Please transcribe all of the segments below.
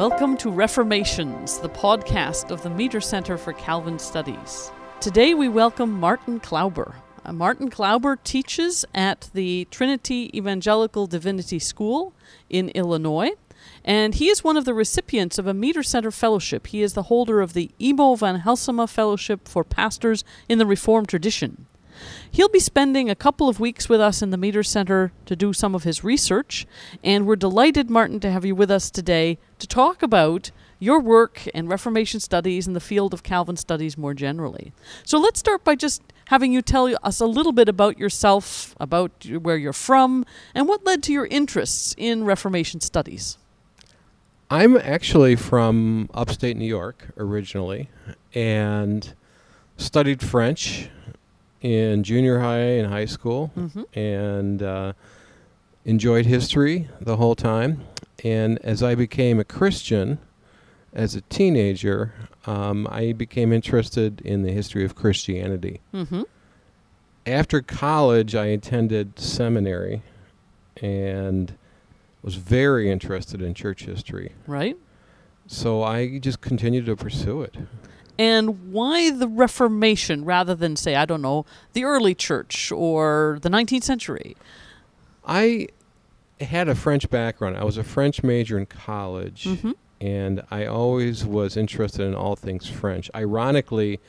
Welcome to Reformations, the podcast of the Meeter Center for Calvin Studies. Today we welcome Martin Klauber. Uh, Martin Klauber teaches at the Trinity Evangelical Divinity School in Illinois, and he is one of the recipients of a Meeter Center Fellowship. He is the holder of the Emo van Halsema Fellowship for Pastors in the Reformed Tradition. He'll be spending a couple of weeks with us in the Meeter Center to do some of his research, and we're delighted, Martin, to have you with us today to talk about your work in Reformation studies and the field of Calvin studies more generally. So let's start by just having you tell us a little bit about yourself, about where you're from, and what led to your interests in Reformation studies. I'm actually from upstate New York originally and studied French in junior high and high school Mm-hmm. and uh, enjoyed history the whole time. And as I became a Christian as a teenager, um, I became interested in the history of Christianity. Mm-hmm. After college, I attended seminary and was very interested in church history. Right? So I just continued to pursue it. And why the Reformation rather than, say, I don't know, the early church or the 19th century? I had a French background. I was a French major in college, Mhm. and I always was interested in all things French. Ironically,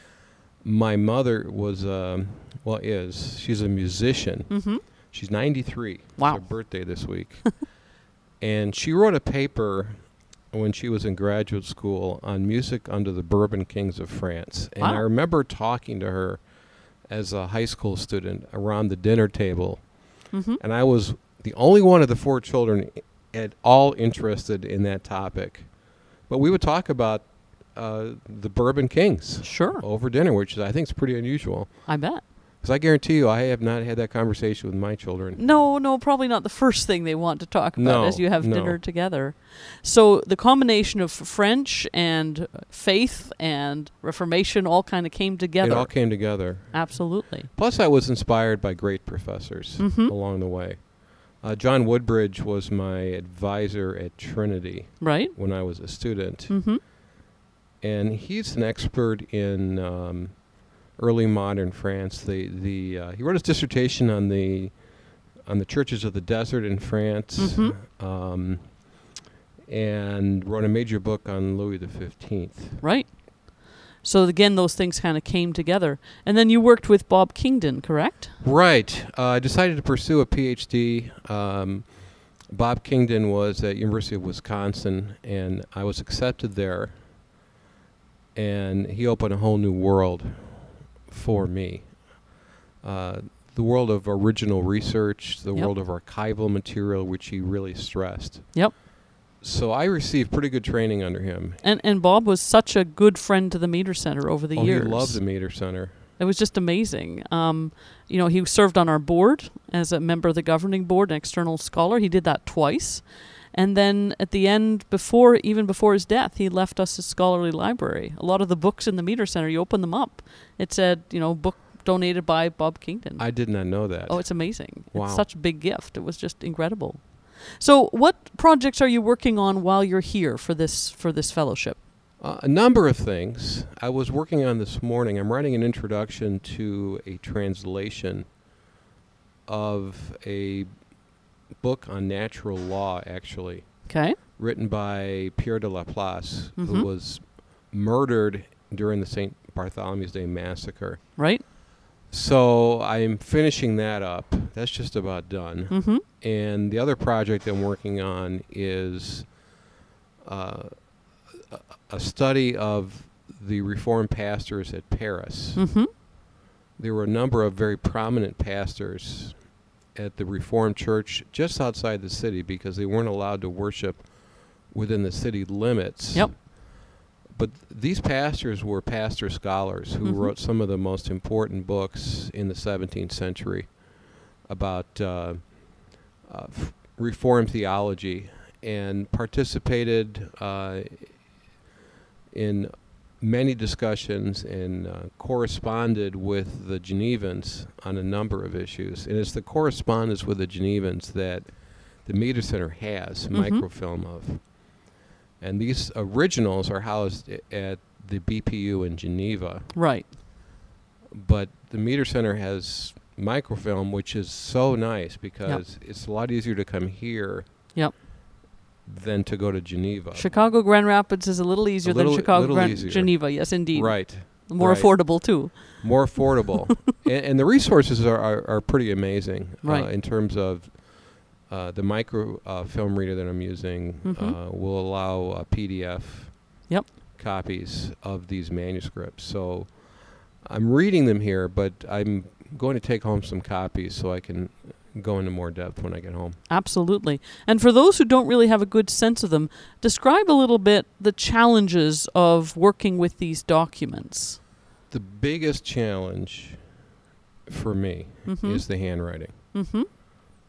my mother was, um, well, is she's a musician. Mm-hmm. She's 93. Wow. It's her birthday this week. and she wrote a paper when she was in graduate school on music under the Bourbon Kings of France. And I remember talking to her as a high school student around the dinner table. Mm-hmm. And I was the only one of the four children at all interested in that topic. But we would talk about uh, the Bourbon Kings Sure. over dinner, which I think is pretty unusual. I bet. Because I guarantee you, I have not had that conversation with my children. No, no, probably not the first thing they want to talk about No, as you have no. dinner together. So the combination of French and faith and Reformation all kind of came together. It all came together. Absolutely. Plus, I was inspired by great professors Mhm. along the way. Uh, John Woodbridge was my advisor at Trinity Right? when I was a student, Mm-hmm. and he's an expert in um, early modern France. The the uh, he wrote his dissertation on the on the churches of the desert in France, Mhm. um, and wrote a major book on Louis the Fifteenth. Right. So again, those things kind of came together. And then you worked with Bob Kingdon, correct? Right. Uh, I decided to pursue a PhD. Um, Bob Kingdon was at University of Wisconsin, and I was accepted there. And he opened a whole new world for me. Uh, the world of original research, the Yep. world of archival material, which he really stressed. Yep. So I received pretty good training under him. And and Bob was such a good friend to the Meeter Center over the oh, years. he loved the Meeter Center. It was just amazing. Um, you know, he served on our board as a member of the governing board, an external scholar. He did that twice. And then at the end, before even before his death, he left us a scholarly library. A lot of the books in the Meeter Center, you open them up, it said, you know, book donated by Bob Kingdon. I did not know that. oh, it's amazing. Wow. It's such a big gift. It was just incredible. So, what projects are you working on while you're here for this for this fellowship? Uh, a number of things. I was working on this morning. I'm writing an introduction to a translation of a book on natural law, actually, Okay. written by Pierre de Laplace, Mhm. who was murdered during the St. Bartholomew's Day massacre. Right. So I'm finishing that up. That's just about done. Mm-hmm. And the other project I'm working on is uh, a- a study of the Reformed pastors at Paris. Mm-hmm. There were a number of very prominent pastors at the Reformed Church just outside the city because they weren't allowed to worship within the city limits. Yep. But these pastors were pastor scholars who Mhm. wrote some of the most important books in the 17th century about uh, uh, f- Reformed theology and participated uh, in many discussions and uh, corresponded with the Genevans on a number of issues. And it's the correspondence with the Genevans that the Meeter Center has Mhm. microfilm of. And these originals are housed i- at the BPU in Geneva, Right. but the Meter Center has microfilm, which is so nice because it's a lot easier to come here Yep. Than to go to Geneva. Chicago Grand Rapids is a little easier little- than Chicago Grand easier. Geneva. Yes, indeed. Right. More right. affordable too. more affordable, and, and the resources are, are, are pretty amazing Right. uh, in terms of uh, the micro uh, film reader that I'm using uh, will allow uh, PDF Yep. copies of these manuscripts. So I'm reading them here, but I'm going to take home some copies so I can go into more depth when I get home. Absolutely. And for those who don't really have a good sense of them, describe a little bit the challenges of working with these documents. The biggest challenge for me Mhm. is the handwriting. Mhm.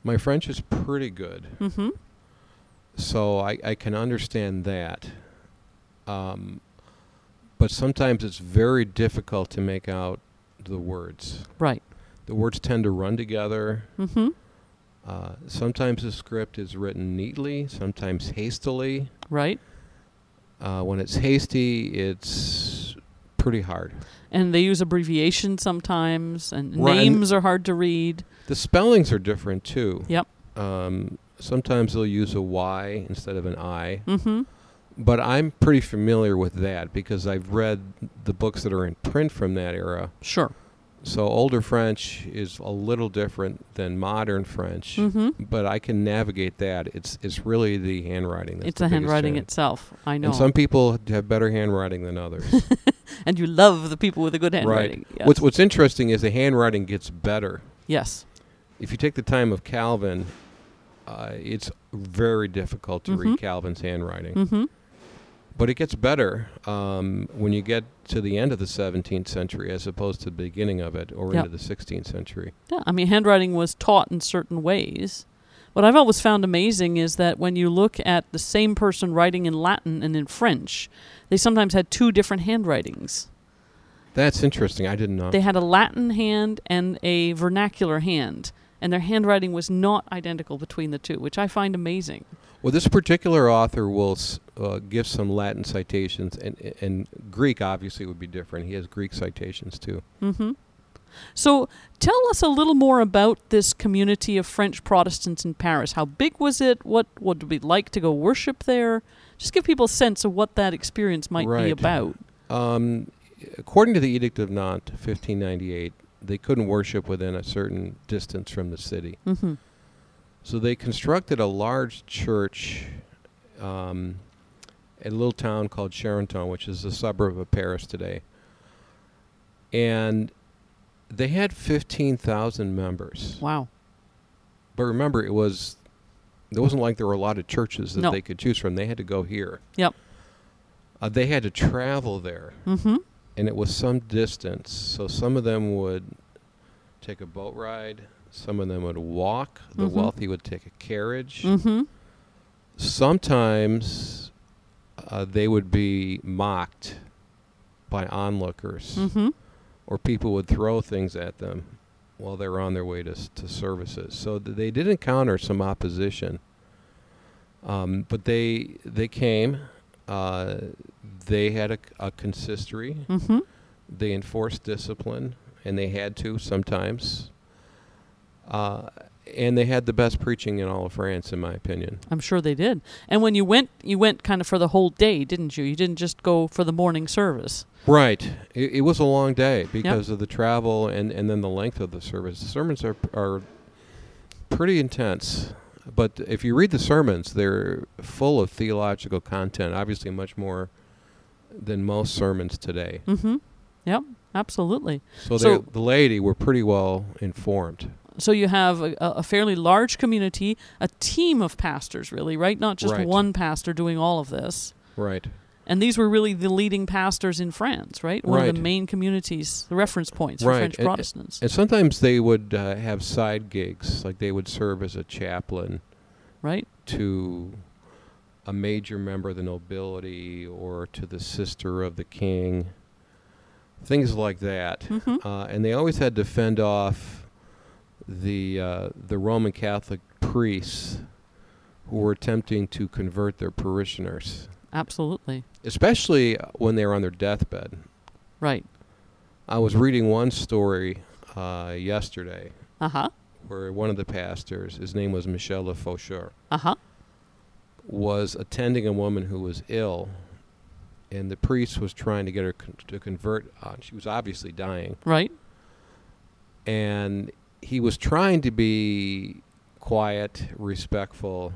My French is pretty good. Mhm. so I, I can understand that. Um, but sometimes it's very difficult to make out the words. Right. The words tend to run together. Mhm. Uh, sometimes the script is written neatly, sometimes hastily. Right. Uh, when it's hasty, it's pretty hard. And they use abbreviations sometimes and Right, names are hard to read. The spellings are different too. Yep. Um, sometimes they'll use a Y instead of an I. Mhm. But I'm pretty familiar with that because I've read the books that are in print from that era. Sure. So older French is a little different than modern French, Mhm. but I can navigate that. It's it's really the handwriting. That's It's the the handwriting challenge. itself. I know. And some people have better handwriting than others. and you love the people with a good right. handwriting. Yes. What's What's interesting is the handwriting gets better. yes. If you take the time of Calvin, uh, it's very difficult to Mhm. read Calvin's handwriting. Mhm. But it gets better um, when you get to the end of the 17th century as opposed to the beginning of it or Yep. into the 16th century. Yeah, I mean, handwriting was taught in certain ways. What I've always found amazing is that when you look at the same person writing in Latin and in French, they sometimes had two different handwritings. That's interesting. I didn't know. They had a Latin hand and a vernacular hand, and their handwriting was not identical between the two, which I find amazing. well, this particular author will s- uh, give some Latin citations, and, and Greek obviously would be different. He has Greek citations too. hmm So tell us a little more about this community of French Protestants in Paris. How big was it? What would it be like to go worship there? Just give people a sense of what that experience might be about. Um, according to the Edict of Nantes, 1598, they couldn't worship within a certain distance from the city. hmm So they constructed a large church um, a little town called Charenton, which is a suburb of Paris today. And they had 15,000 members. Wow. But remember, it was it wasn't like there were a lot of churches that No. they could choose from. They had to go here. Yep. Uh, they had to travel there, hmm and it was some distance. So some of them would take a boat ride. Some of them would walk. The Mhm. wealthy would take a carriage. hmm sometimes uh, they would be mocked by onlookers, hmm or people would throw things at them while they were on their way to, to services. So th- they did encounter some opposition, um, but they they came. Uh, they had a consistory. hmm They enforced discipline, and they had to sometimes. Uh, and they had the best preaching in all of France, in my opinion. I'm sure they did. And when you went, you went kind of for the whole day, didn't you? You didn't just go for the morning service. Right. It, it was a long day because of the travel and, and then the length of the service. The sermons are are pretty intense, but if you read the sermons, they're full of theological content. Obviously, much more than most sermons today. Mm-hmm. Yep, absolutely. So, So- the laity were pretty well informed. So you have a, a fairly large community, a team of pastors, really, right? Not just Right. one pastor doing all of this. Right. And these were really the leading pastors in France, right? One of the main communities, the reference points for Right. French And- Protestants. And sometimes they would uh, have side gigs, like they would serve as a chaplain right? to a major member of the nobility or to the sister of the king, things like that. hmm Uh, and they always had to fend off the uh, the Roman Catholic priests who were attempting to convert their parishioners. Absolutely. especially when they were on their deathbed. Right. I was reading one story uh, yesterday Uh huh. where one of the pastors, his name was Michel Le Faucheur. Uh huh. was attending a woman who was ill, and the priest was trying to get her con- to convert. Uh, she was obviously dying, Right. and he was trying to be quiet, respectful,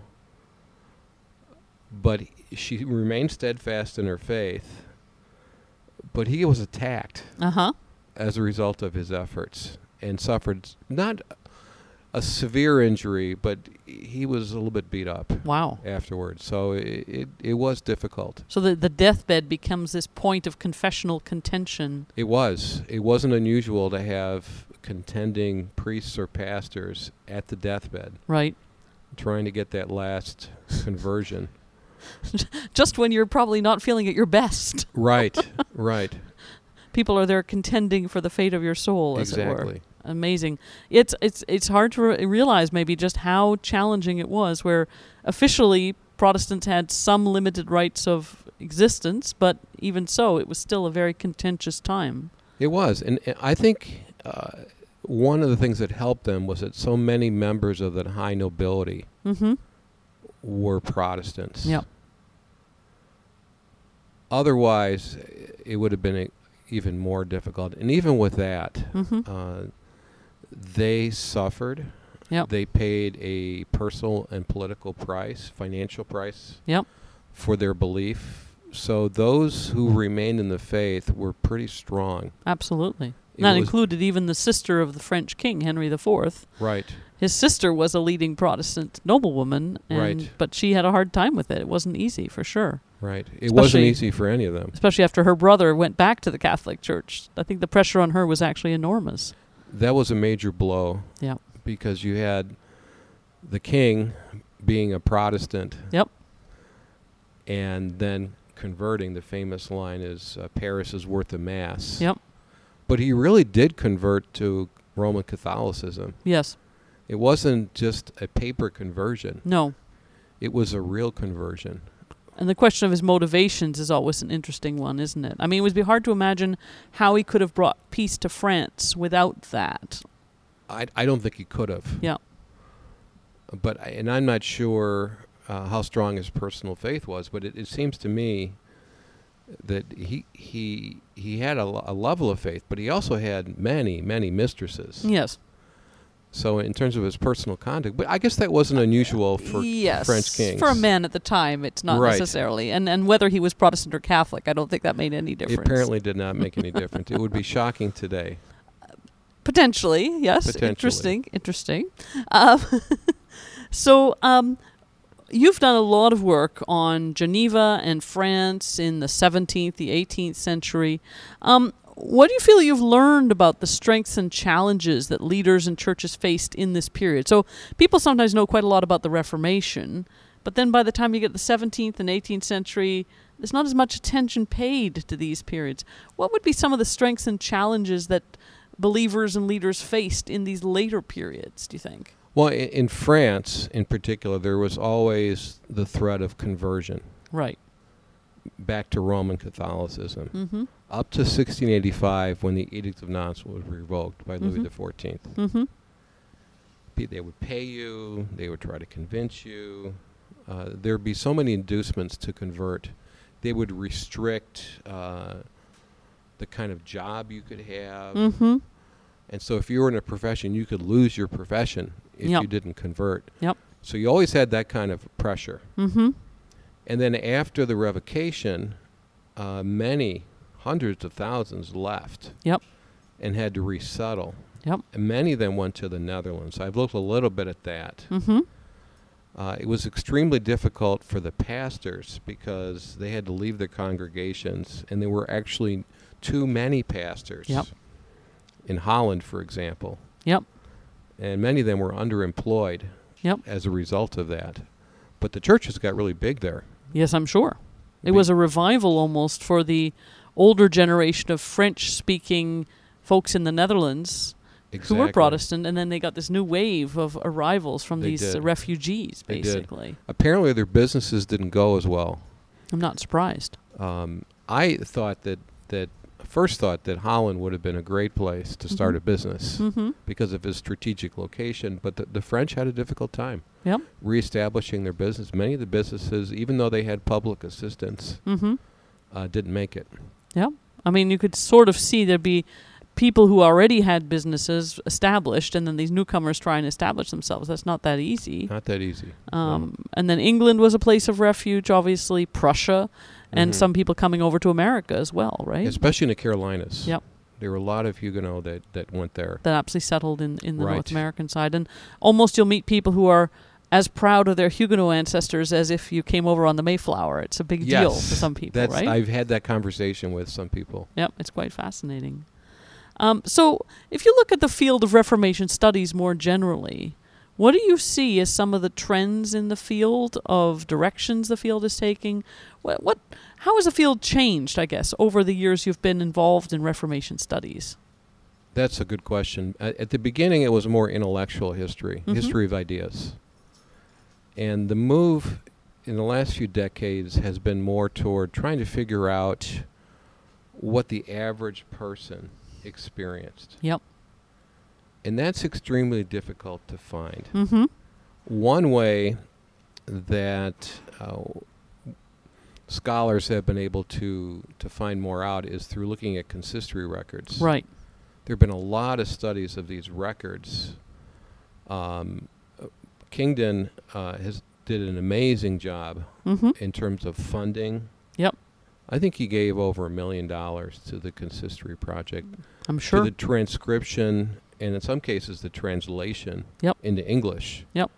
but she remained steadfast in her faith. But he was attacked Uh huh. as a result of his efforts and suffered not a severe injury, but he was a little bit beat up Wow. afterwards. So it, it, it was difficult. So the the deathbed becomes this point of confessional contention. It was. It wasn't unusual to have contending priests or pastors at the deathbed Right. trying to get that last conversion. Just when you're probably not feeling at your best, Right, right. people are there contending for the fate of your soul, as it were. Exactly. amazing. It's it's it's hard to re- realize maybe just how challenging it was. Where officially Protestants had some limited rights of existence, but even so, it was still a very contentious time. It was. And uh, I think uh, one of the things that helped them was that so many members of the high nobility Mm-hmm. were Protestants. Yep. Otherwise, it would have been even more difficult. And even with that, Mm-hmm. uh, they suffered. Yep. They paid a personal and political price, financial price, Yep. for their belief. So those who remained in the faith were pretty strong. Absolutely. That included even the sister of the French king, Henry IV. Right. His sister was a leading Protestant noblewoman, and, Right. but she had a hard time with it. It wasn't easy, for sure. Right. It wasn't easy for any of them. Especially after her brother went back to the Catholic Church. I think the pressure on her was actually enormous. That was a major blow. Yeah. Because you had the king being a Protestant. Yep. And then converting. The famous line is uh, Paris is worth a mass. Yep. But he really did convert to Roman Catholicism. Yes. It wasn't just a paper conversion. No. It was a real conversion. And the question of his motivations is always an interesting one, isn't it? I mean, it would be hard to imagine how he could have brought peace to France without that. I, I don't think he could have. Yeah. But and I'm not sure uh, how strong his personal faith was, but it, it seems to me that he he he had a, a level of faith, but he also had many many mistresses. Yes. So in terms of his personal conduct, but I guess that wasn't unusual for yes. French kings. For a man at the time, it's not Right. necessarily. And and whether he was Protestant or Catholic, I don't think that made any difference. It apparently did not make any difference. It would be shocking today. Potentially, yes. Potentially. Interesting, interesting. Um, so, um, you've done a lot of work on Geneva and France in the 17th, the 18th century. Um, what do you feel you've learned about the strengths and challenges that leaders and churches faced in this period? So, people sometimes know quite a lot about the Reformation, but then by the time you get the 17th and 18th century, there's not as much attention paid to these periods. What would be some of the strengths and challenges that believers and leaders faced in these later periods, do you think? Well, in, France, in particular, there was always the threat of conversion Right. back to Roman Catholicism. Mm-hmm. up to 1685 when the Edict of Nantes was revoked by Louis Mhm. XIV. Mm-hmm. They would pay you, they would try to convince you. Uh, there would be so many inducements to convert. They would restrict uh, the kind of job you could have. Mm-hmm. And so if you were in a profession, you could lose your profession if Yep. you didn't convert. Yep. So you always had that kind of pressure. Mm-hmm. And then after the revocation, uh, many hundreds of thousands left. Yep. And had to resettle. Yep. And many of them went to the Netherlands. I've looked a little bit at that. Mm-hmm. Uh, it was extremely difficult for the pastors because they had to leave their congregations, and there were actually too many pastors. Yep. In Holland, for example. Yep. And many of them were underemployed Yep. as a result of that. But the churches got really big there. Yes, I'm sure. It was a revival almost for the older generation of French speaking folks in the Netherlands exactly. who were Protestant, and then they got this new wave of arrivals from They these uh, refugees, basically. Apparently, their businesses didn't go as well I'm not surprised. Um, I thought that that first thought that Holland would have been a great place to start Mhm. a business Mm-hmm. because of its strategic location, but the, the French had a difficult time Yep. reestablishing their business. Many of the businesses, even though they had public assistance, Mm-hmm. uh, didn't make it. Yeah. I mean, you could sort of see there'd be people who already had businesses established, and then these newcomers try and establish themselves. That's not that easy. Not that easy. Um, And then England was a place of refuge, obviously, Prussia, and Mhm. some people coming over to America as well, right? especially in the Carolinas. Yep. There were a lot of Huguenot that, that went there. That absolutely settled in, in the North American side. And almost you'll meet people who are as proud of their Huguenot ancestors as if you came over on the Mayflower. It's a big deal Yes, for some people, That's right? I've had that conversation with some people. Yep, it's quite fascinating. Um, so, if you look at the field of Reformation studies more generally, what do you see as some of the trends in the field of directions the field is taking? What, what, how has the field changed? I guess over the years you've been involved in Reformation studies. That's a good question. At, at the beginning, it was more intellectual history, Mhm. history of ideas. And the move in the last few decades has been more toward trying to figure out what the average person experienced. Yep. And that's extremely difficult to find. Mm-hmm. One way that uh, scholars have been able to, to find more out is through looking at consistory records. Right. There have been a lot of studies of these records. Um, Kingdon uh, has did an amazing job Mm-hmm. in terms of funding. Yep. I think he gave over a million dollars to the consistory project, I'm to sure. the transcription, and in some cases the translation Yep. into English Yep.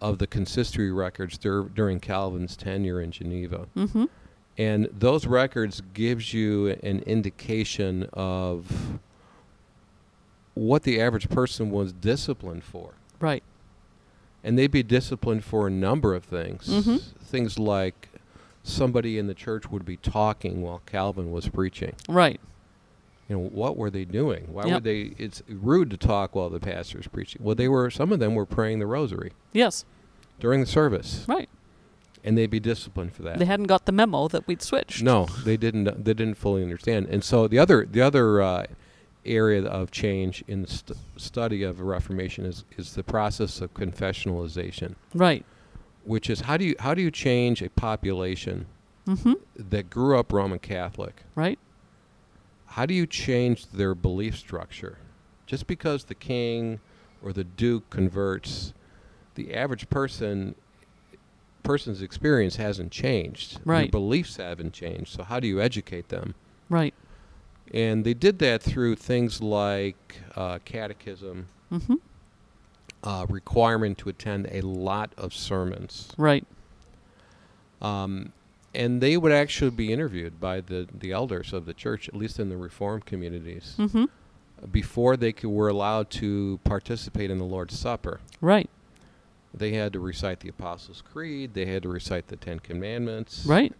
of the consistory records dur- during Calvin's tenure in Geneva. mm-hmm. And those records gives you an indication of what the average person was disciplined for. Right. And they'd be disciplined for a number of things. Mhm. Things like somebody in the church would be talking while Calvin was preaching. Right. You know, what were they doing? Why Yep. would they it's rude to talk while the pastor's preaching. Well, they were some of them were praying the rosary Yes. during the service. Right. And they'd be disciplined for that. They hadn't got the memo that we'd switched. No, they didn't. They didn't fully understand. And so the other the other uh, area of change in the st- study of the Reformation is is the process of confessionalization, Right. Which is how do you how do you change a population Mm-hmm. that grew up Roman Catholic? Right. How do you change their belief structure? Just because the king or the duke converts, the average person person's experience hasn't changed. Their beliefs haven't changed. So how do you educate them? Right. And they did that through things like uh, catechism, Mm-hmm. Uh, requirement to attend a lot of sermons. Right. Um, and they would actually be interviewed by the, the elders of the church, at least in the Reformed communities, Mm-hmm. before they could, were allowed to participate in the Lord's Supper. Right. They had to recite the Apostles' Creed, they had to recite the Ten Commandments. Right.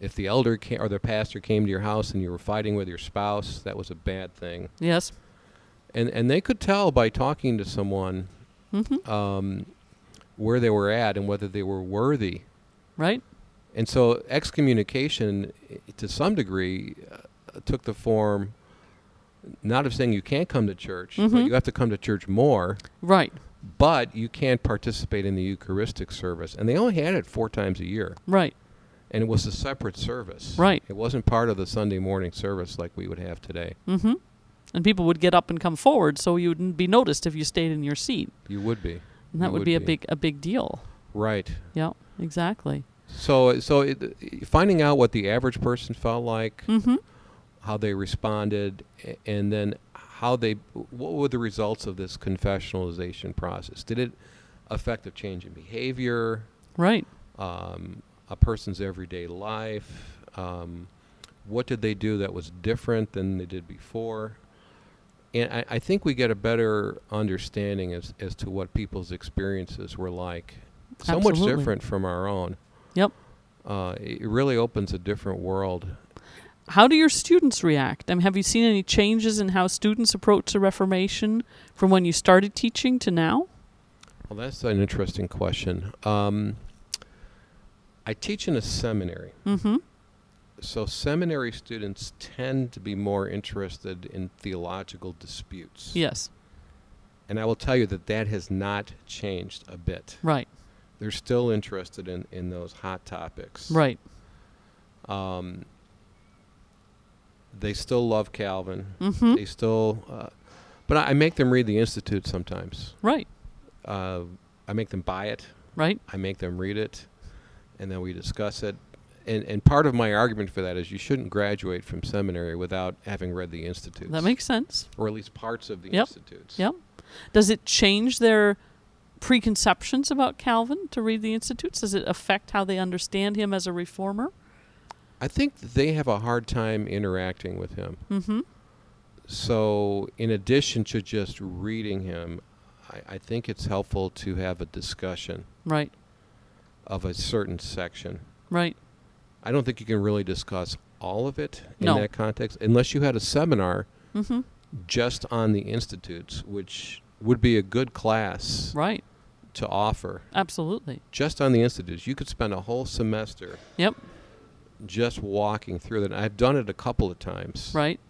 If the elder or the pastor came to your house and you were fighting with your spouse, that was a bad thing. Yes. And, and they could tell by talking to someone Mm-hmm. um, where they were at and whether they were worthy. Right. And so excommunication, to some degree, uh, took the form not of saying you can't come to church, but Mhm. you have to come to church more, Right. but you can't participate in the Eucharistic service. And they only had it four times a year, Right. and it was a separate service. Right. It wasn't part of the Sunday morning service like we would have today. Mm-hmm. And people would get up and come forward, so you wouldn't be noticed if you stayed in your seat, You would be. and that You would, would be a big a big deal. Right. Yeah. Exactly. So, so it, finding out what the average person felt like, Mm-hmm. how they responded, and then how they what were the results of this confessionalization process? Did it affect a change in behavior, Right. um, a person's everyday life? Um, what did they do that was different than they did before? And I, I think we get a better understanding as as to what people's experiences were like. So much different from our own. Yep. Uh, it really opens a different world How do your students react? I mean, have you seen any changes in how students approach the Reformation from when you started teaching to now? Well, that's an interesting question. Um, I teach in a seminary. Mm-hmm. So seminary students tend to be more interested in theological disputes. Yes. And I will tell you that that has not changed a bit. Right. They're still interested in, in those hot topics. Right. Um, they still love Calvin. Mm-hmm. They still, uh, but I, I make them read the Institute sometimes. Right. Uh, I make them buy it. Right. I make them read it, and then we discuss it. And and part of my argument for that is you shouldn't graduate from seminary without having read the institutes. That makes sense. or at least parts of the Yep. institutes. Yep. Does it change their preconceptions about Calvin to read the Institutes? Does it affect how they understand him as a reformer? I think they have a hard time interacting with him. Mm-hmm. So, in addition to just reading him, I, I think it's helpful to have a discussion Right. of a certain section. Right. I don't think you can really discuss all of it in No. that context unless you had a seminar Mm-hmm. just on the institutes, which would be a good class Right. to offer. Absolutely. Just on the institutes, you could spend a whole semester Yep. just walking through them. I've done it a couple of times, Right.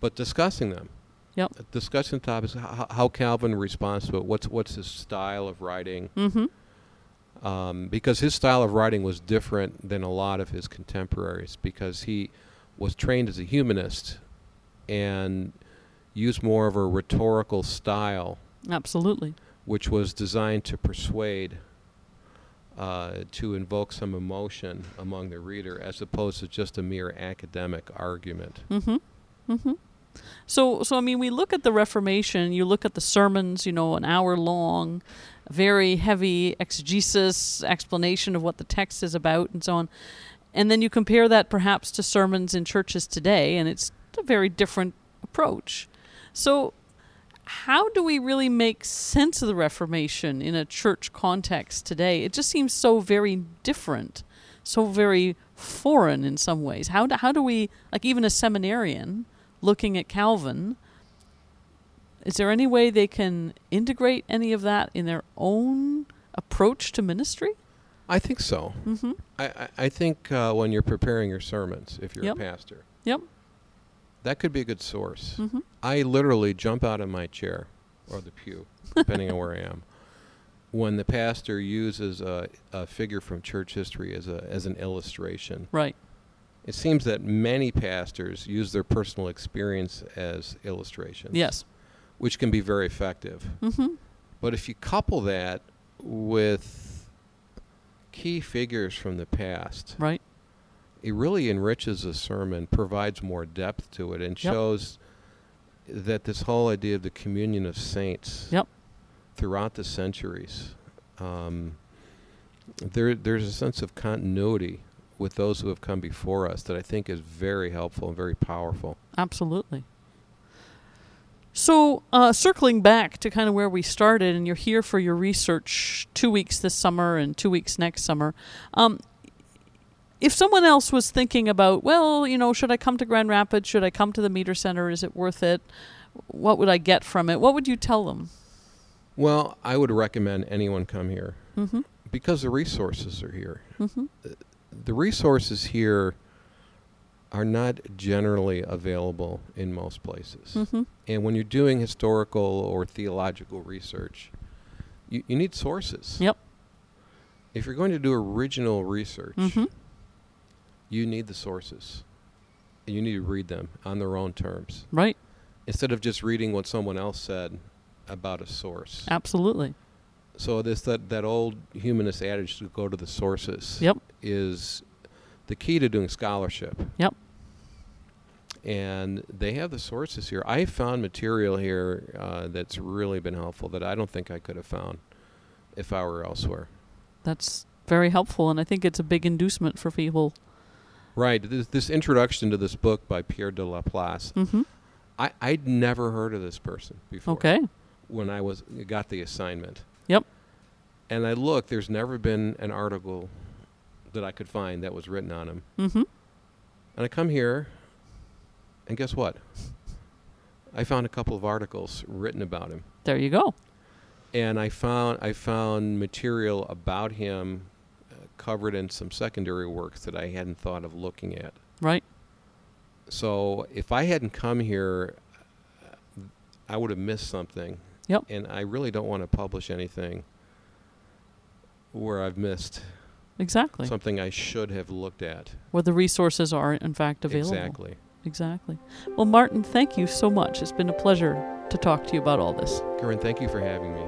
but discussing them. Yep. Discussing topics, how, how Calvin responds to it. What's what's his style of writing? Mm-hmm. Um, because his style of writing was different than a lot of his contemporaries. Because he was trained as a humanist and used more of a rhetorical style, Absolutely. which was designed to persuade, uh, to invoke some emotion among the reader, as opposed to just a mere academic argument. Mm-hmm. Mm-hmm. So, so I mean, we look at the Reformation. You look at the sermons. You know, an hour long, very heavy exegesis, explanation of what the text is about, and so on. And then you compare that perhaps to sermons in churches today, and it's a very different approach. So, how do we really make sense of the Reformation in a church context today? It just seems so very different, so very foreign in some ways. How do, how do we, like even a seminarian looking at Calvin, is there any way they can integrate any of that in their own approach to ministry? I think so. Mm-hmm. I, I, I think uh, when you're preparing your sermons, if you're Yep. a pastor, Yep. that could be a good source. Mm-hmm. I literally jump out of my chair or the pew, depending on where I am, when the pastor uses a, a figure from church history as a as an illustration. Right. It seems that many pastors use their personal experience as illustrations. Yes. Which can be very effective. Mm-hmm. But if you couple that with key figures from the past, Right. it really enriches a sermon, provides more depth to it, and Yep. shows that this whole idea of the communion of saints Yep. throughout the centuries, um, there there's a sense of continuity with those who have come before us that I think is very helpful and very powerful. Absolutely. So, uh, circling back to kind of where we started, and you're here for your research two weeks this summer and two weeks next summer. Um, if someone else was thinking about, well, you know, should I come to Grand Rapids? Should I come to the Meeter Center? Is it worth it? What would I get from it? What would you tell them? Well, I would recommend anyone come here Mm-hmm. because the resources are here. Mm-hmm. The resources here are not generally available in most places. Mm-hmm. And when you're doing historical or theological research, you, you need sources. Yep. If you're going to do original research, Mm-hmm. you need the sources. And you need to read them on their own terms Right. instead of just reading what someone else said about a source. Absolutely. So this that, that old humanist adage to go to the sources Yep. is the key to doing scholarship. Yep. And they have the sources here. I found material here uh, that's really been helpful that I don't think I could have found if I were elsewhere. That's very helpful, and I think it's a big inducement for people. Right. This, this introduction to this book by Pierre de Laplace, Mm-hmm. I, I'd never heard of this person before. Okay. When I was got the assignment. Yep. And I look, There's never been an article that I could find that was written on him. Mm-hmm. And I come here, and guess what? I found a couple of articles written about him, There you go. and I found I found material about him, uh, covered in some secondary works that I hadn't thought of looking at. Right. So if I hadn't come here, I would have missed something. Yep. And I really don't want to publish anything where I've missed Exactly. something I should have looked at. Where the resources are in fact available. Exactly. Exactly. Well, Martin, thank you so much. It's been a pleasure to talk to you about all this. Karen, thank you for having me.